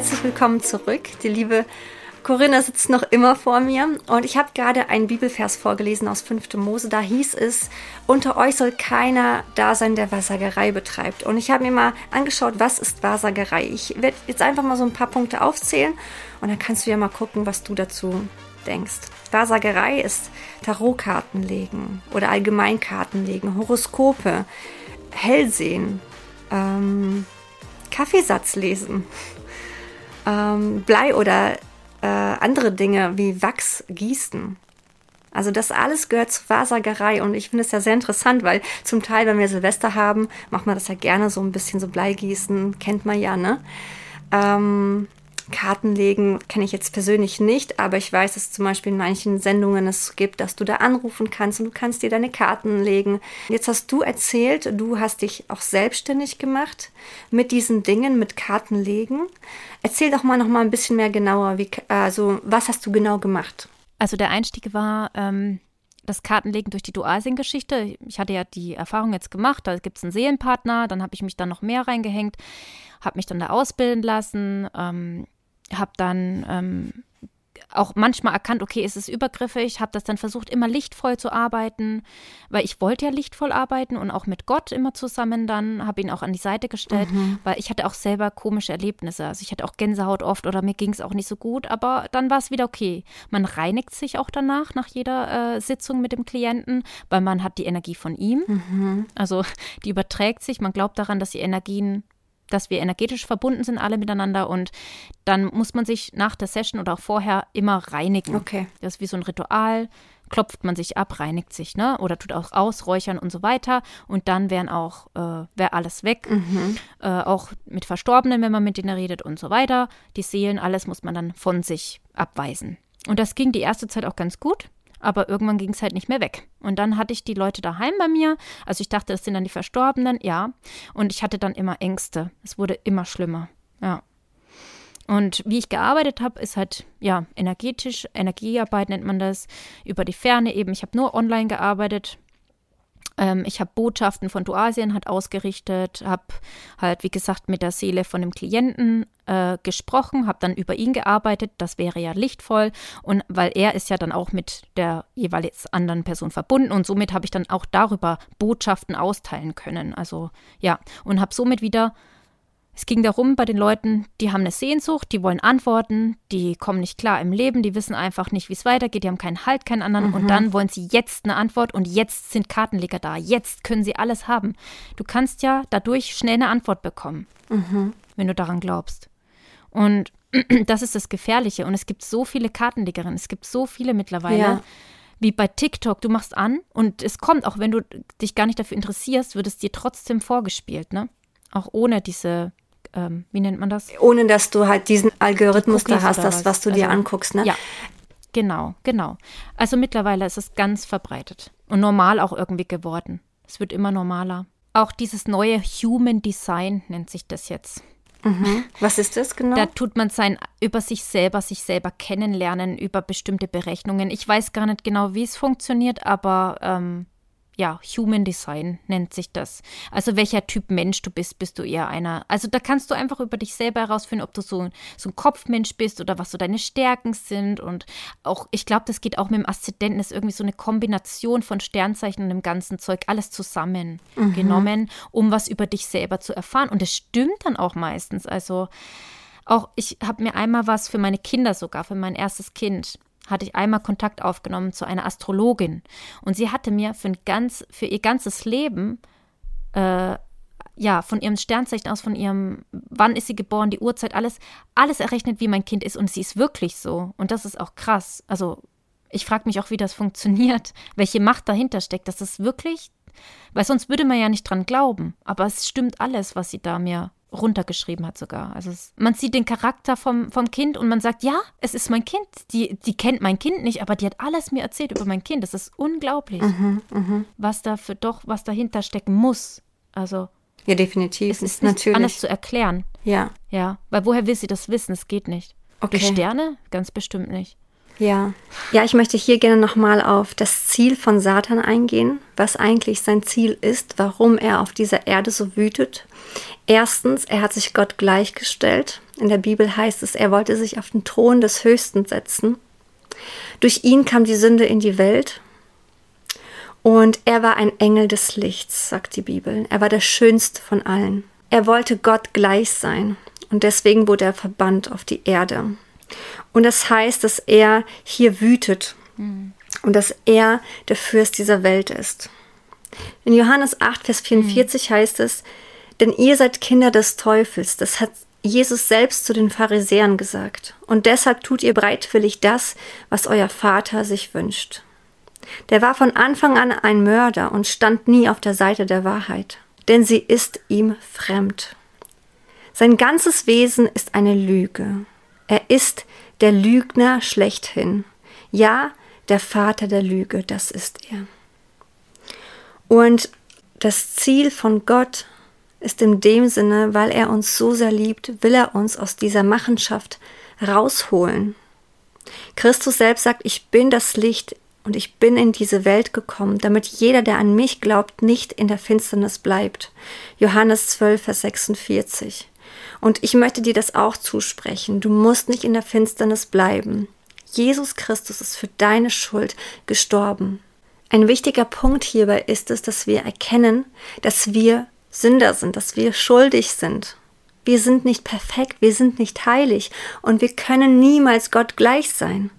herzlich willkommen zurück. Die liebe Corinna sitzt noch immer vor mir und ich habe gerade einen Bibelvers vorgelesen aus 5. Mose. Da hieß es, unter euch soll keiner da sein, der Wahrsagerei betreibt. Und ich habe mir mal angeschaut, was ist Wahrsagerei. Ich werde jetzt einfach mal so ein paar Punkte aufzählen und dann kannst du ja mal gucken, was du dazu denkst. Wahrsagerei ist Tarotkarten legen oder Allgemeinkarten legen, Horoskope, Hellsehen, ähm, Kaffeesatz lesen, ähm, Blei oder äh, andere Dinge wie Wachs gießen. Also das alles gehört zur Wahrsagerei und ich finde es ja sehr interessant, weil zum Teil, wenn wir Silvester haben, macht man das ja gerne so ein bisschen so Bleigießen, kennt man ja, ne? Ähm, Karten legen kenne ich jetzt persönlich nicht, aber ich weiß, dass zum Beispiel in manchen Sendungen es gibt, dass du da anrufen kannst und du kannst dir deine Karten legen. Jetzt hast du erzählt, du hast dich auch selbstständig gemacht mit diesen Dingen, mit Karten legen. Erzähl doch mal noch mal ein bisschen mehr genauer, wie, also was hast du genau gemacht? Also der Einstieg war ähm, das Kartenlegen durch die Dualsing-Geschichte. Ich hatte ja die Erfahrung jetzt gemacht, da gibt es einen Seelenpartner, dann habe ich mich da noch mehr reingehängt, habe mich dann da ausbilden lassen. Ähm, habe dann ähm, auch manchmal erkannt, okay, ist es übergriffig, habe das dann versucht, immer lichtvoll zu arbeiten, weil ich wollte ja lichtvoll arbeiten und auch mit Gott immer zusammen dann, habe ihn auch an die Seite gestellt, mhm. weil ich hatte auch selber komische Erlebnisse. Also ich hatte auch Gänsehaut oft oder mir ging es auch nicht so gut, aber dann war es wieder okay. Man reinigt sich auch danach, nach jeder äh, Sitzung mit dem Klienten, weil man hat die Energie von ihm. Mhm. Also die überträgt sich, man glaubt daran, dass die Energien dass wir energetisch verbunden sind alle miteinander und dann muss man sich nach der Session oder auch vorher immer reinigen. Okay. Das ist wie so ein Ritual, klopft man sich ab, reinigt sich, ne? Oder tut auch ausräuchern und so weiter. Und dann wären auch, äh, wäre alles weg. Mhm. Äh, auch mit Verstorbenen, wenn man mit denen redet und so weiter. Die Seelen, alles muss man dann von sich abweisen. Und das ging die erste Zeit auch ganz gut aber irgendwann ging es halt nicht mehr weg. Und dann hatte ich die Leute daheim bei mir. Also ich dachte, das sind dann die Verstorbenen, ja. Und ich hatte dann immer Ängste. Es wurde immer schlimmer, ja. Und wie ich gearbeitet habe, ist halt, ja, energetisch, Energiearbeit nennt man das, über die Ferne eben. Ich habe nur online gearbeitet, ähm, ich habe Botschaften von Duasien halt ausgerichtet, habe halt, wie gesagt, mit der Seele von dem Klienten äh, gesprochen, habe dann über ihn gearbeitet, das wäre ja lichtvoll und weil er ist ja dann auch mit der jeweils anderen Person verbunden und somit habe ich dann auch darüber Botschaften austeilen können. Also ja, und habe somit wieder es ging darum bei den Leuten, die haben eine Sehnsucht, die wollen Antworten, die kommen nicht klar im Leben, die wissen einfach nicht, wie es weitergeht, die haben keinen Halt, keinen anderen mhm. und dann wollen sie jetzt eine Antwort und jetzt sind Kartenleger da, jetzt können sie alles haben. Du kannst ja dadurch schnell eine Antwort bekommen, mhm. wenn du daran glaubst. Und das ist das Gefährliche und es gibt so viele Kartenlegerinnen, es gibt so viele mittlerweile. Ja wie bei TikTok, du machst an und es kommt, auch wenn du dich gar nicht dafür interessierst, wird es dir trotzdem vorgespielt, ne? Auch ohne diese ähm, wie nennt man das? Ohne dass du halt diesen Algorithmus da hast, das, was du also, dir anguckst, ne? Ja, genau, genau. Also mittlerweile ist es ganz verbreitet und normal auch irgendwie geworden. Es wird immer normaler. Auch dieses neue Human Design nennt sich das jetzt. Mhm. Was ist das genau? Da tut man sein über sich selber, sich selber kennenlernen, über bestimmte Berechnungen. Ich weiß gar nicht genau, wie es funktioniert, aber ähm, ja, Human Design nennt sich das. Also welcher Typ Mensch du bist, bist du eher einer. Also da kannst du einfach über dich selber herausfinden, ob du so, so ein Kopfmensch bist oder was so deine Stärken sind. Und auch, ich glaube, das geht auch mit dem Aszendenten, das ist irgendwie so eine Kombination von Sternzeichen und dem ganzen Zeug, alles zusammen mhm. genommen, um was über dich selber zu erfahren. Und es stimmt dann auch meistens. Also auch, ich habe mir einmal was für meine Kinder sogar, für mein erstes Kind hatte ich einmal Kontakt aufgenommen zu einer Astrologin und sie hatte mir für, ein ganz, für ihr ganzes Leben äh, ja, von ihrem Sternzeichen aus, von ihrem, wann ist sie geboren, die Uhrzeit, alles, alles errechnet, wie mein Kind ist. Und sie ist wirklich so. Und das ist auch krass. Also, ich frage mich auch, wie das funktioniert, welche Macht dahinter steckt. Das ist wirklich, weil sonst würde man ja nicht dran glauben. Aber es stimmt alles, was sie da mir runtergeschrieben hat sogar. Also es, man sieht den Charakter vom, vom Kind und man sagt, ja, es ist mein Kind. Die, die kennt mein Kind nicht, aber die hat alles mir erzählt über mein Kind. Das ist unglaublich, mhm, mh. was da für doch, was dahinter stecken muss. Also ja, definitiv. Es ist natürlich. anders zu erklären. Ja. Ja, weil woher will sie das wissen? Es geht nicht. Okay. Durch Sterne? Ganz bestimmt nicht. Ja. Ja, ich möchte hier gerne nochmal auf das Ziel von Satan eingehen, was eigentlich sein Ziel ist, warum er auf dieser Erde so wütet. Erstens, er hat sich Gott gleichgestellt. In der Bibel heißt es, er wollte sich auf den Thron des Höchsten setzen. Durch ihn kam die Sünde in die Welt. Und er war ein Engel des Lichts, sagt die Bibel. Er war der schönste von allen. Er wollte Gott gleich sein. Und deswegen wurde er verbannt auf die Erde. Und das heißt, dass er hier wütet mhm. und dass er der Fürst dieser Welt ist. In Johannes 8, Vers 44 mhm. heißt es, denn ihr seid Kinder des Teufels. Das hat Jesus selbst zu den Pharisäern gesagt. Und deshalb tut ihr bereitwillig das, was euer Vater sich wünscht. Der war von Anfang an ein Mörder und stand nie auf der Seite der Wahrheit, denn sie ist ihm fremd. Sein ganzes Wesen ist eine Lüge. Er ist der Lügner schlechthin. Ja, der Vater der Lüge, das ist er. Und das Ziel von Gott ist in dem Sinne, weil er uns so sehr liebt, will er uns aus dieser Machenschaft rausholen. Christus selbst sagt, ich bin das Licht und ich bin in diese Welt gekommen, damit jeder, der an mich glaubt, nicht in der Finsternis bleibt. Johannes 12, Vers 46. Und ich möchte dir das auch zusprechen. Du musst nicht in der Finsternis bleiben. Jesus Christus ist für deine Schuld gestorben. Ein wichtiger Punkt hierbei ist es, dass wir erkennen, dass wir Sünder sind, dass wir schuldig sind. Wir sind nicht perfekt, wir sind nicht heilig und wir können niemals Gott gleich sein.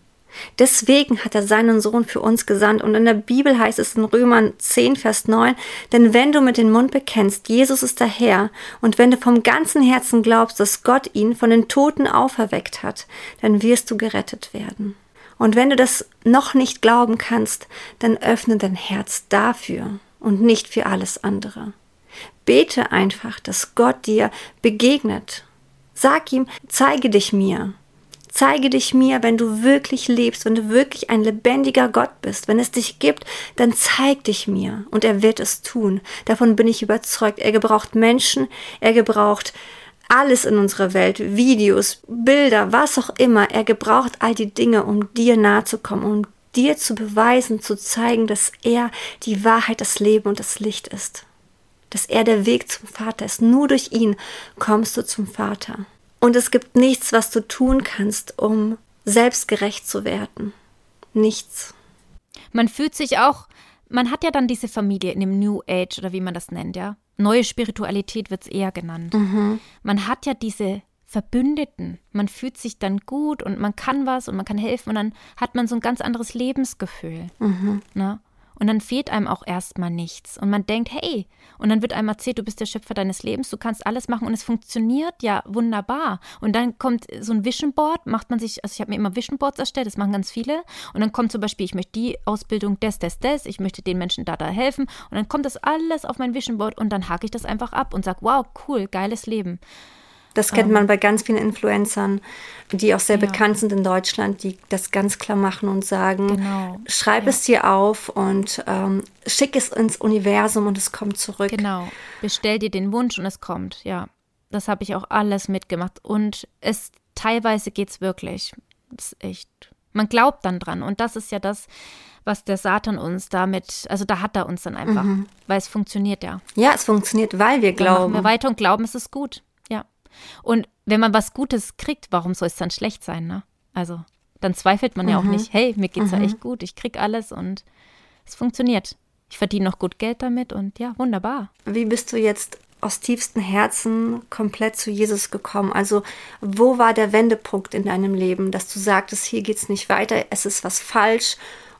Deswegen hat er seinen Sohn für uns gesandt. Und in der Bibel heißt es in Römern 10, Vers 9, denn wenn du mit dem Mund bekennst, Jesus ist der Herr, und wenn du vom ganzen Herzen glaubst, dass Gott ihn von den Toten auferweckt hat, dann wirst du gerettet werden. Und wenn du das noch nicht glauben kannst, dann öffne dein Herz dafür und nicht für alles andere. Bete einfach, dass Gott dir begegnet. Sag ihm, zeige dich mir. Zeige dich mir, wenn du wirklich lebst, wenn du wirklich ein lebendiger Gott bist. Wenn es dich gibt, dann zeig dich mir. Und er wird es tun. Davon bin ich überzeugt. Er gebraucht Menschen, er gebraucht alles in unserer Welt, Videos, Bilder, was auch immer. Er gebraucht all die Dinge, um dir nahe zu kommen, um dir zu beweisen, zu zeigen, dass er die Wahrheit, das Leben und das Licht ist dass er der Weg zum Vater ist. Nur durch ihn kommst du zum Vater. Und es gibt nichts, was du tun kannst, um selbstgerecht zu werden. Nichts. Man fühlt sich auch, man hat ja dann diese Familie in dem New Age oder wie man das nennt, ja. Neue Spiritualität wird es eher genannt. Mhm. Man hat ja diese Verbündeten. Man fühlt sich dann gut und man kann was und man kann helfen und dann hat man so ein ganz anderes Lebensgefühl. Mhm. Ne? Und dann fehlt einem auch erstmal nichts. Und man denkt, hey, und dann wird einem erzählt, du bist der Schöpfer deines Lebens, du kannst alles machen und es funktioniert ja wunderbar. Und dann kommt so ein Vision Board, macht man sich, also ich habe mir immer Vision Boards erstellt, das machen ganz viele. Und dann kommt zum Beispiel, ich möchte die Ausbildung des, des, des, ich möchte den Menschen da, da helfen. Und dann kommt das alles auf mein Vision Board und dann hake ich das einfach ab und sage, wow, cool, geiles Leben. Das kennt um, man bei ganz vielen Influencern, die auch sehr ja. bekannt sind in Deutschland, die das ganz klar machen und sagen, genau. schreib ja. es dir auf und ähm, schick es ins Universum und es kommt zurück. Genau. Bestell dir den Wunsch und es kommt, ja. Das habe ich auch alles mitgemacht. Und es teilweise geht es wirklich. Das ist echt. Man glaubt dann dran. Und das ist ja das, was der Satan uns damit, also da hat er uns dann einfach, mhm. weil es funktioniert ja. Ja, es funktioniert, weil wir glauben. Dann machen wir weiter und glauben, es ist gut. Und wenn man was Gutes kriegt, warum soll es dann schlecht sein, ne? Also, dann zweifelt man mhm. ja auch mhm. nicht, hey, mir geht's mhm. ja echt gut, ich krieg alles und es funktioniert. Ich verdiene noch gut Geld damit und ja, wunderbar. Wie bist du jetzt aus tiefstem Herzen komplett zu Jesus gekommen? Also, wo war der Wendepunkt in deinem Leben, dass du sagtest, hier geht's nicht weiter, es ist was falsch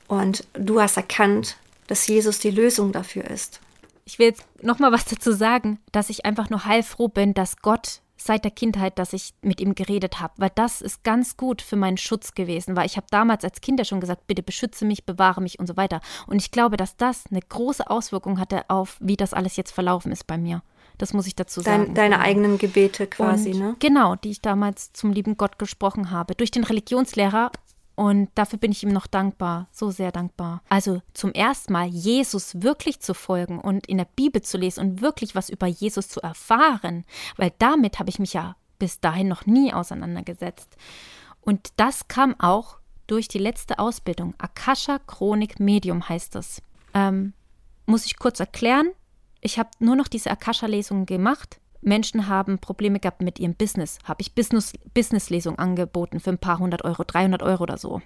und du hast erkannt, dass Jesus die Lösung dafür ist? Ich will jetzt noch mal was dazu sagen, dass ich einfach nur heilfroh bin, dass Gott seit der Kindheit, dass ich mit ihm geredet habe, weil das ist ganz gut für meinen Schutz gewesen, weil ich habe damals als Kind ja schon gesagt, bitte beschütze mich, bewahre mich und so weiter. Und ich glaube, dass das eine große Auswirkung hatte auf, wie das alles jetzt verlaufen ist bei mir. Das muss ich dazu sagen. Dein, deine eigenen Gebete quasi, und, ne? Genau, die ich damals zum lieben Gott gesprochen habe. Durch den Religionslehrer und dafür bin ich ihm noch dankbar, so sehr dankbar. Also zum ersten Mal Jesus wirklich zu folgen und in der Bibel zu lesen und wirklich was über Jesus zu erfahren, weil damit habe ich mich ja bis dahin noch nie auseinandergesetzt. Und das kam auch durch die letzte Ausbildung. Akasha Chronik Medium heißt das. Ähm, muss ich kurz erklären. Ich habe nur noch diese Akasha-Lesungen gemacht Menschen haben Probleme gehabt mit ihrem Business. Habe ich Business, Businesslesung angeboten für ein paar hundert Euro, 300 Euro oder so.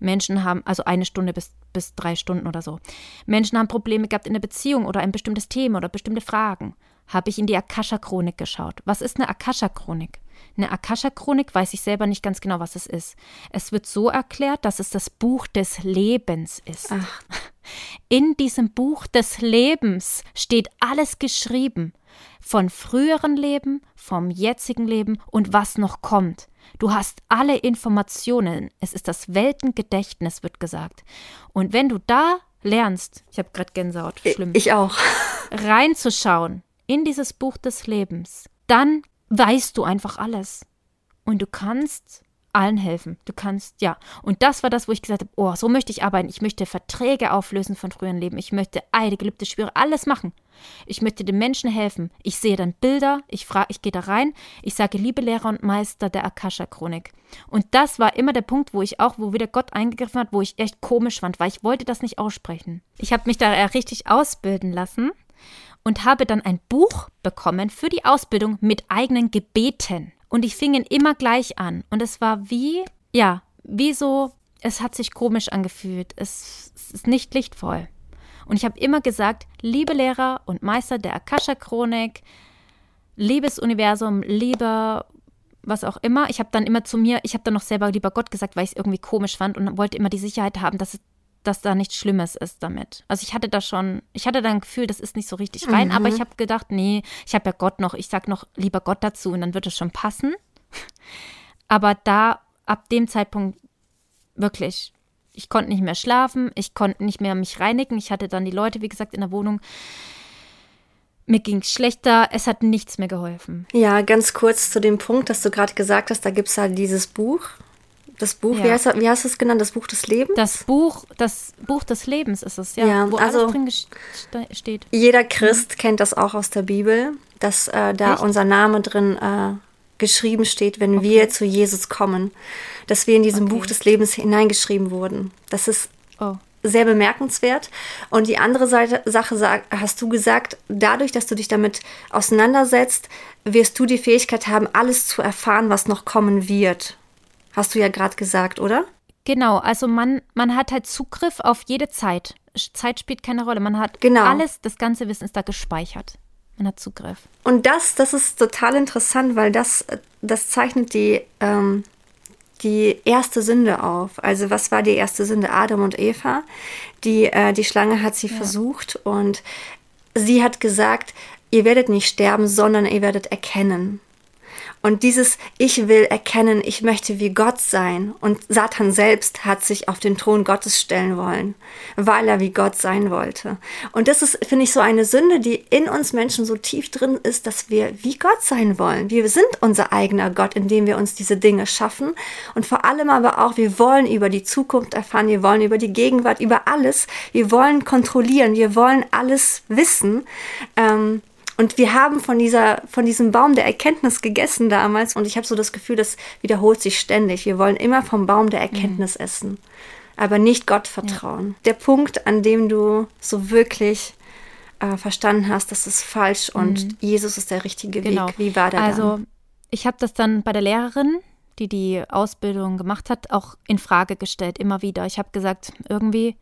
Menschen haben, also eine Stunde bis, bis drei Stunden oder so. Menschen haben Probleme gehabt in der Beziehung oder ein bestimmtes Thema oder bestimmte Fragen. Habe ich in die Akasha-Chronik geschaut. Was ist eine Akasha-Chronik? Eine Akasha-Chronik weiß ich selber nicht ganz genau, was es ist. Es wird so erklärt, dass es das Buch des Lebens ist. Ach. In diesem Buch des Lebens steht alles geschrieben. Von früheren Leben, vom jetzigen Leben und was noch kommt. Du hast alle Informationen. Es ist das Weltengedächtnis, wird gesagt. Und wenn du da lernst, ich habe gerade Gänsehaut, schlimm. Ich auch. reinzuschauen in dieses Buch des Lebens, dann weißt du einfach alles. Und du kannst allen helfen. Du kannst, ja. Und das war das, wo ich gesagt habe, oh, so möchte ich arbeiten. Ich möchte Verträge auflösen von früheren Leben. Ich möchte Eide, Gelübde, Schwüre, alles machen. Ich möchte den Menschen helfen. Ich sehe dann Bilder, ich frage, ich gehe da rein, ich sage, liebe Lehrer und Meister der Akasha-Chronik. Und das war immer der Punkt, wo ich auch, wo wieder Gott eingegriffen hat, wo ich echt komisch fand, weil ich wollte das nicht aussprechen. Ich habe mich da richtig ausbilden lassen und habe dann ein Buch bekommen für die Ausbildung mit eigenen Gebeten. Und ich fing ihn immer gleich an. Und es war wie, ja, wie so, es hat sich komisch angefühlt. Es, es ist nicht lichtvoll. Und ich habe immer gesagt, liebe Lehrer und Meister der Akasha-Chronik, liebes Universum, lieber was auch immer. Ich habe dann immer zu mir, ich habe dann noch selber lieber Gott gesagt, weil ich es irgendwie komisch fand und wollte immer die Sicherheit haben, dass es dass da nichts Schlimmes ist damit. Also ich hatte da schon, ich hatte da ein Gefühl, das ist nicht so richtig rein, mhm. aber ich habe gedacht, nee, ich habe ja Gott noch, ich sag noch lieber Gott dazu und dann wird es schon passen. Aber da, ab dem Zeitpunkt, wirklich, ich konnte nicht mehr schlafen, ich konnte nicht mehr mich reinigen. Ich hatte dann die Leute, wie gesagt, in der Wohnung. Mir ging es schlechter, es hat nichts mehr geholfen. Ja, ganz kurz zu dem Punkt, dass du gerade gesagt hast, da gibt es halt dieses Buch, das Buch, ja. wie, heißt, wie hast du es genannt? Das Buch des Lebens? Das Buch, das Buch des Lebens ist es, ja. ja wo also alles drin steht. Jeder Christ mhm. kennt das auch aus der Bibel, dass äh, da Echt? unser Name drin äh, geschrieben steht, wenn okay. wir zu Jesus kommen. Dass wir in diesem okay. Buch des Lebens hineingeschrieben wurden. Das ist oh. sehr bemerkenswert. Und die andere Seite, Sache sag, hast du gesagt, dadurch, dass du dich damit auseinandersetzt, wirst du die Fähigkeit haben, alles zu erfahren, was noch kommen wird. Hast du ja gerade gesagt, oder? Genau, also man, man hat halt Zugriff auf jede Zeit. Zeit spielt keine Rolle. Man hat genau. alles, das ganze Wissen ist da gespeichert. Man hat Zugriff. Und das, das ist total interessant, weil das, das zeichnet die, ähm, die erste Sünde auf. Also was war die erste Sünde? Adam und Eva. Die, äh, die Schlange hat sie ja. versucht und sie hat gesagt, ihr werdet nicht sterben, sondern ihr werdet erkennen. Und dieses Ich will erkennen, ich möchte wie Gott sein. Und Satan selbst hat sich auf den Thron Gottes stellen wollen, weil er wie Gott sein wollte. Und das ist, finde ich, so eine Sünde, die in uns Menschen so tief drin ist, dass wir wie Gott sein wollen. Wir sind unser eigener Gott, indem wir uns diese Dinge schaffen. Und vor allem aber auch, wir wollen über die Zukunft erfahren, wir wollen über die Gegenwart, über alles. Wir wollen kontrollieren, wir wollen alles wissen. Ähm, und wir haben von, dieser, von diesem Baum der Erkenntnis gegessen damals. Und ich habe so das Gefühl, das wiederholt sich ständig. Wir wollen immer vom Baum der Erkenntnis mhm. essen, aber nicht Gott vertrauen. Ja. Der Punkt, an dem du so wirklich äh, verstanden hast, das ist falsch und mhm. Jesus ist der richtige genau. Weg. Wie war der Also, dann? ich habe das dann bei der Lehrerin die die Ausbildung gemacht hat, auch in Frage gestellt, immer wieder. Ich habe gesagt, irgendwie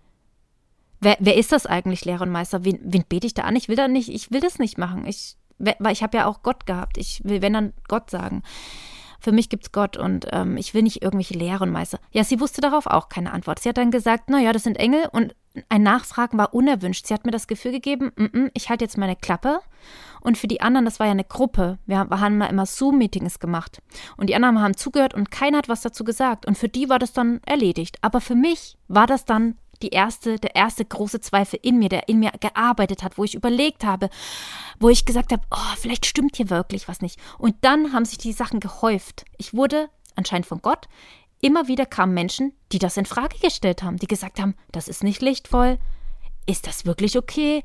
Wer, wer ist das eigentlich, Lehrer und Meister? Wen, wen bete ich da an? Ich will da nicht, ich will das nicht machen. Ich, weil ich habe ja auch Gott gehabt. Ich will, wenn dann Gott sagen. Für mich gibt es Gott und ähm, ich will nicht irgendwelche Lehrer und Meister. Ja, sie wusste darauf auch keine Antwort. Sie hat dann gesagt, naja, das sind Engel und ein Nachfragen war unerwünscht. Sie hat mir das Gefühl gegeben, mm -mm, ich halte jetzt meine Klappe. Und für die anderen, das war ja eine Gruppe. Wir haben immer Zoom-Meetings gemacht. Und die anderen haben zugehört und keiner hat was dazu gesagt. Und für die war das dann erledigt. Aber für mich war das dann die erste, der erste große Zweifel in mir, der in mir gearbeitet hat, wo ich überlegt habe, wo ich gesagt habe, oh, vielleicht stimmt hier wirklich was nicht. Und dann haben sich die Sachen gehäuft. Ich wurde anscheinend von Gott immer wieder kamen Menschen, die das in Frage gestellt haben, die gesagt haben, das ist nicht lichtvoll, ist das wirklich okay?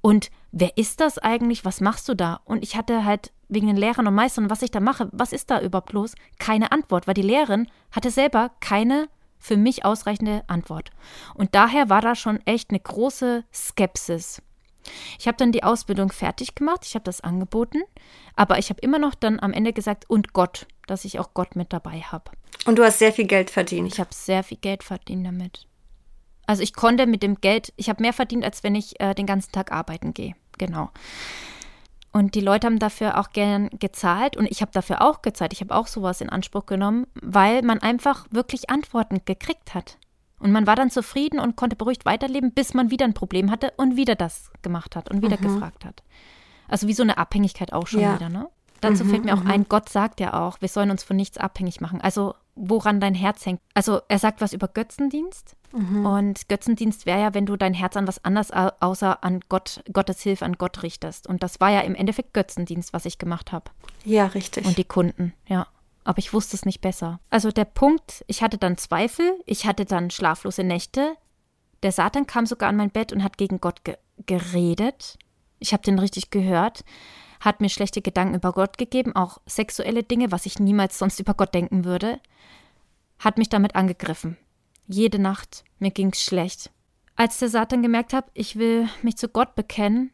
Und wer ist das eigentlich? Was machst du da? Und ich hatte halt wegen den Lehrern und Meistern, was ich da mache, was ist da überhaupt bloß? Keine Antwort, weil die Lehrerin hatte selber keine für mich ausreichende Antwort. Und daher war da schon echt eine große Skepsis. Ich habe dann die Ausbildung fertig gemacht, ich habe das angeboten, aber ich habe immer noch dann am Ende gesagt, und Gott, dass ich auch Gott mit dabei habe. Und du hast sehr viel Geld verdient. Ich habe sehr viel Geld verdient damit. Also ich konnte mit dem Geld, ich habe mehr verdient, als wenn ich äh, den ganzen Tag arbeiten gehe. Genau. Und die Leute haben dafür auch gern gezahlt und ich habe dafür auch gezahlt. Ich habe auch sowas in Anspruch genommen, weil man einfach wirklich Antworten gekriegt hat. Und man war dann zufrieden und konnte beruhigt weiterleben, bis man wieder ein Problem hatte und wieder das gemacht hat und wieder mhm. gefragt hat. Also wie so eine Abhängigkeit auch schon ja. wieder, ne? Dazu mhm, fällt mir auch mhm. ein, Gott sagt ja auch, wir sollen uns von nichts abhängig machen. Also woran dein Herz hängt. Also er sagt was über Götzendienst. Mhm. Und Götzendienst wäre ja, wenn du dein Herz an was anderes außer an Gott, Gottes Hilfe an Gott richtest. Und das war ja im Endeffekt Götzendienst, was ich gemacht habe. Ja, richtig. Und die Kunden, ja aber ich wusste es nicht besser. Also der Punkt, ich hatte dann Zweifel, ich hatte dann schlaflose Nächte. Der Satan kam sogar an mein Bett und hat gegen Gott ge geredet. Ich habe den richtig gehört, hat mir schlechte Gedanken über Gott gegeben, auch sexuelle Dinge, was ich niemals sonst über Gott denken würde, hat mich damit angegriffen. Jede Nacht, mir ging's schlecht. Als der Satan gemerkt hat, ich will mich zu Gott bekennen,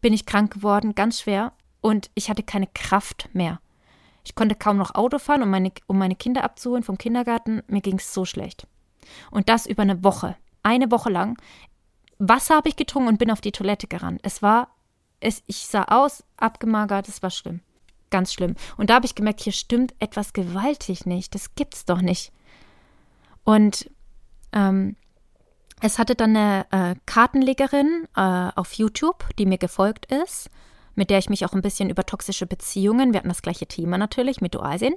bin ich krank geworden, ganz schwer, und ich hatte keine Kraft mehr. Ich konnte kaum noch Auto fahren, um meine, um meine Kinder abzuholen vom Kindergarten. Mir ging es so schlecht. Und das über eine Woche. Eine Woche lang. Wasser habe ich getrunken und bin auf die Toilette gerannt. Es war, es, ich sah aus, abgemagert, es war schlimm. Ganz schlimm. Und da habe ich gemerkt, hier stimmt etwas gewaltig nicht. Das gibt's doch nicht. Und ähm, es hatte dann eine äh, Kartenlegerin äh, auf YouTube, die mir gefolgt ist mit der ich mich auch ein bisschen über toxische Beziehungen, wir hatten das gleiche Thema natürlich mit Dualsehen,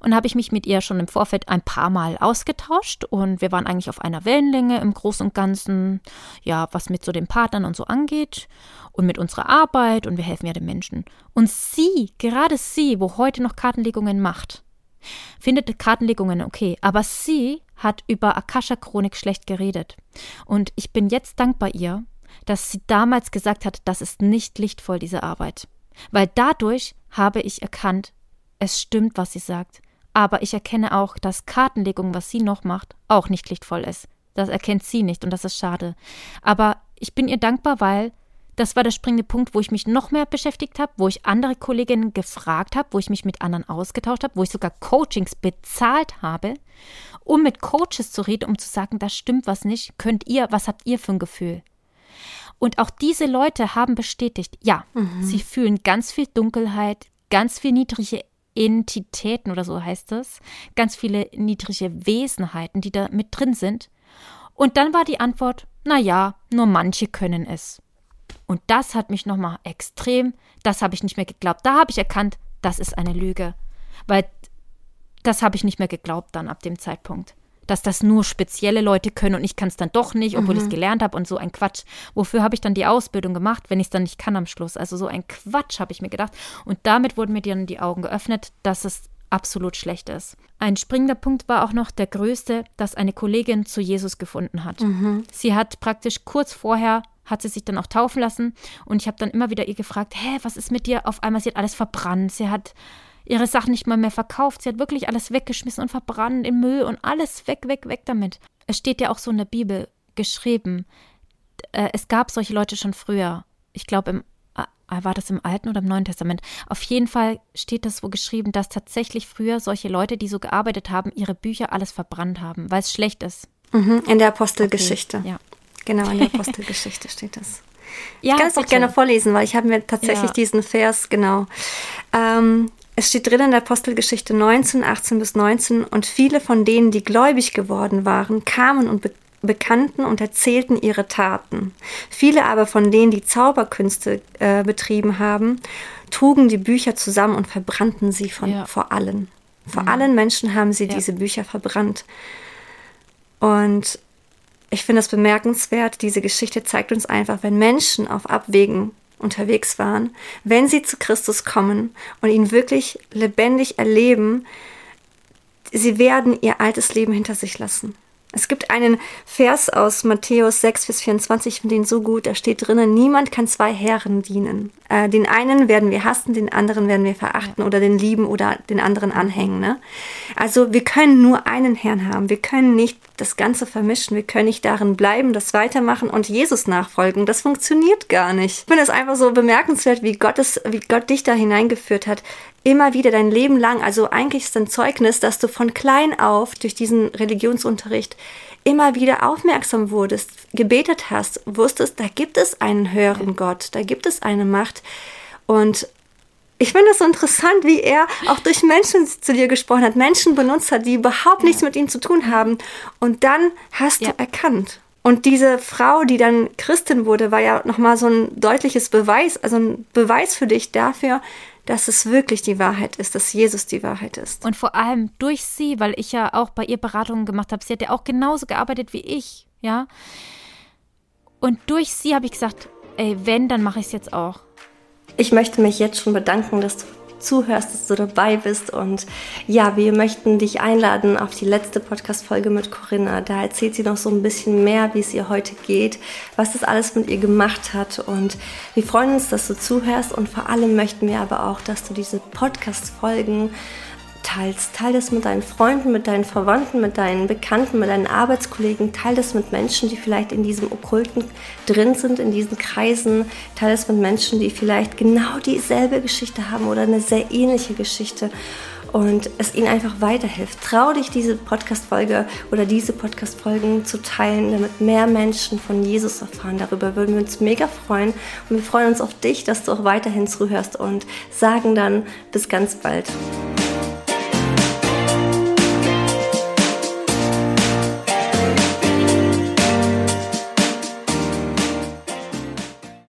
und habe ich mich mit ihr schon im Vorfeld ein paar Mal ausgetauscht und wir waren eigentlich auf einer Wellenlänge im Großen und Ganzen, ja, was mit so den Partnern und so angeht und mit unserer Arbeit und wir helfen ja den Menschen. Und sie, gerade sie, wo heute noch Kartenlegungen macht, findet Kartenlegungen okay, aber sie hat über Akasha-Chronik schlecht geredet. Und ich bin jetzt dankbar ihr, dass sie damals gesagt hat, das ist nicht lichtvoll, diese Arbeit. Weil dadurch habe ich erkannt, es stimmt, was sie sagt. Aber ich erkenne auch, dass Kartenlegung, was sie noch macht, auch nicht lichtvoll ist. Das erkennt sie nicht und das ist schade. Aber ich bin ihr dankbar, weil das war der springende Punkt, wo ich mich noch mehr beschäftigt habe, wo ich andere Kolleginnen gefragt habe, wo ich mich mit anderen ausgetauscht habe, wo ich sogar Coachings bezahlt habe, um mit Coaches zu reden, um zu sagen, das stimmt was nicht. Könnt ihr, was habt ihr für ein Gefühl? Und auch diese Leute haben bestätigt, ja, mhm. sie fühlen ganz viel Dunkelheit, ganz viel niedrige Entitäten oder so heißt es, ganz viele niedrige Wesenheiten, die da mit drin sind. Und dann war die Antwort, na ja, nur manche können es. Und das hat mich nochmal extrem, das habe ich nicht mehr geglaubt. Da habe ich erkannt, das ist eine Lüge. Weil das habe ich nicht mehr geglaubt dann ab dem Zeitpunkt dass das nur spezielle Leute können und ich kann es dann doch nicht, obwohl mhm. ich es gelernt habe und so ein Quatsch. Wofür habe ich dann die Ausbildung gemacht, wenn ich es dann nicht kann am Schluss? Also so ein Quatsch habe ich mir gedacht. Und damit wurden mir dann die Augen geöffnet, dass es absolut schlecht ist. Ein springender Punkt war auch noch der größte, dass eine Kollegin zu Jesus gefunden hat. Mhm. Sie hat praktisch kurz vorher hat sie sich dann auch taufen lassen und ich habe dann immer wieder ihr gefragt, hä, was ist mit dir? Auf einmal sie hat alles verbrannt, sie hat ihre Sachen nicht mal mehr verkauft. Sie hat wirklich alles weggeschmissen und verbrannt im Müll und alles weg, weg, weg damit. Es steht ja auch so in der Bibel geschrieben. Äh, es gab solche Leute schon früher. Ich glaube, im äh, war das im Alten oder im Neuen Testament? Auf jeden Fall steht das so geschrieben, dass tatsächlich früher solche Leute, die so gearbeitet haben, ihre Bücher alles verbrannt haben, weil es schlecht ist. Mhm, in der Apostelgeschichte. Okay, ja. Genau, in der Apostelgeschichte steht das. Ja, ich kann es auch gerne vorlesen, weil ich habe mir tatsächlich ja. diesen Vers, genau. Ähm, es steht drin in der Apostelgeschichte 19, 18 bis 19, und viele von denen, die gläubig geworden waren, kamen und be bekannten und erzählten ihre Taten. Viele aber von denen, die Zauberkünste äh, betrieben haben, trugen die Bücher zusammen und verbrannten sie von, ja. vor allen. Vor mhm. allen Menschen haben sie ja. diese Bücher verbrannt. Und ich finde es bemerkenswert, diese Geschichte zeigt uns einfach, wenn Menschen auf Abwägen unterwegs waren, wenn sie zu Christus kommen und ihn wirklich lebendig erleben, sie werden ihr altes Leben hinter sich lassen. Es gibt einen Vers aus Matthäus 6, Vers 24, ich finde so gut, da steht drinnen, niemand kann zwei Herren dienen. Äh, den einen werden wir hassen, den anderen werden wir verachten oder den lieben oder den anderen anhängen. Ne? Also wir können nur einen Herrn haben. Wir können nicht das Ganze vermischen. Wir können nicht darin bleiben, das weitermachen und Jesus nachfolgen. Das funktioniert gar nicht. Ich finde es einfach so bemerkenswert, wie Gott, es, wie Gott dich da hineingeführt hat. Immer wieder dein Leben lang. Also eigentlich ist ein Zeugnis, dass du von klein auf durch diesen Religionsunterricht immer wieder aufmerksam wurdest, gebetet hast, wusstest, da gibt es einen höheren Gott, da gibt es eine Macht. Und ich finde es so interessant, wie er auch durch Menschen zu dir gesprochen hat, Menschen benutzt hat, die überhaupt nichts mit ihm zu tun haben. Und dann hast du erkannt. Und diese Frau, die dann Christin wurde, war ja nochmal so ein deutliches Beweis, also ein Beweis für dich dafür, dass es wirklich die Wahrheit ist, dass Jesus die Wahrheit ist. Und vor allem durch sie, weil ich ja auch bei ihr Beratungen gemacht habe. Sie hat ja auch genauso gearbeitet wie ich, ja. Und durch sie habe ich gesagt, ey, wenn, dann mache ich es jetzt auch. Ich möchte mich jetzt schon bedanken, dass du zuhörst, dass du dabei bist. Und ja, wir möchten dich einladen auf die letzte Podcast-Folge mit Corinna. Da erzählt sie noch so ein bisschen mehr, wie es ihr heute geht, was das alles mit ihr gemacht hat. Und wir freuen uns, dass du zuhörst. Und vor allem möchten wir aber auch, dass du diese Podcast-Folgen teilst. Teil das mit deinen Freunden, mit deinen Verwandten, mit deinen Bekannten, mit deinen Arbeitskollegen. Teil das mit Menschen, die vielleicht in diesem Okkulten drin sind, in diesen Kreisen. Teil das mit Menschen, die vielleicht genau dieselbe Geschichte haben oder eine sehr ähnliche Geschichte und es ihnen einfach weiterhilft. Trau dich, diese Podcast-Folge oder diese Podcast-Folgen zu teilen, damit mehr Menschen von Jesus erfahren. Darüber würden wir uns mega freuen und wir freuen uns auf dich, dass du auch weiterhin zuhörst und sagen dann bis ganz bald.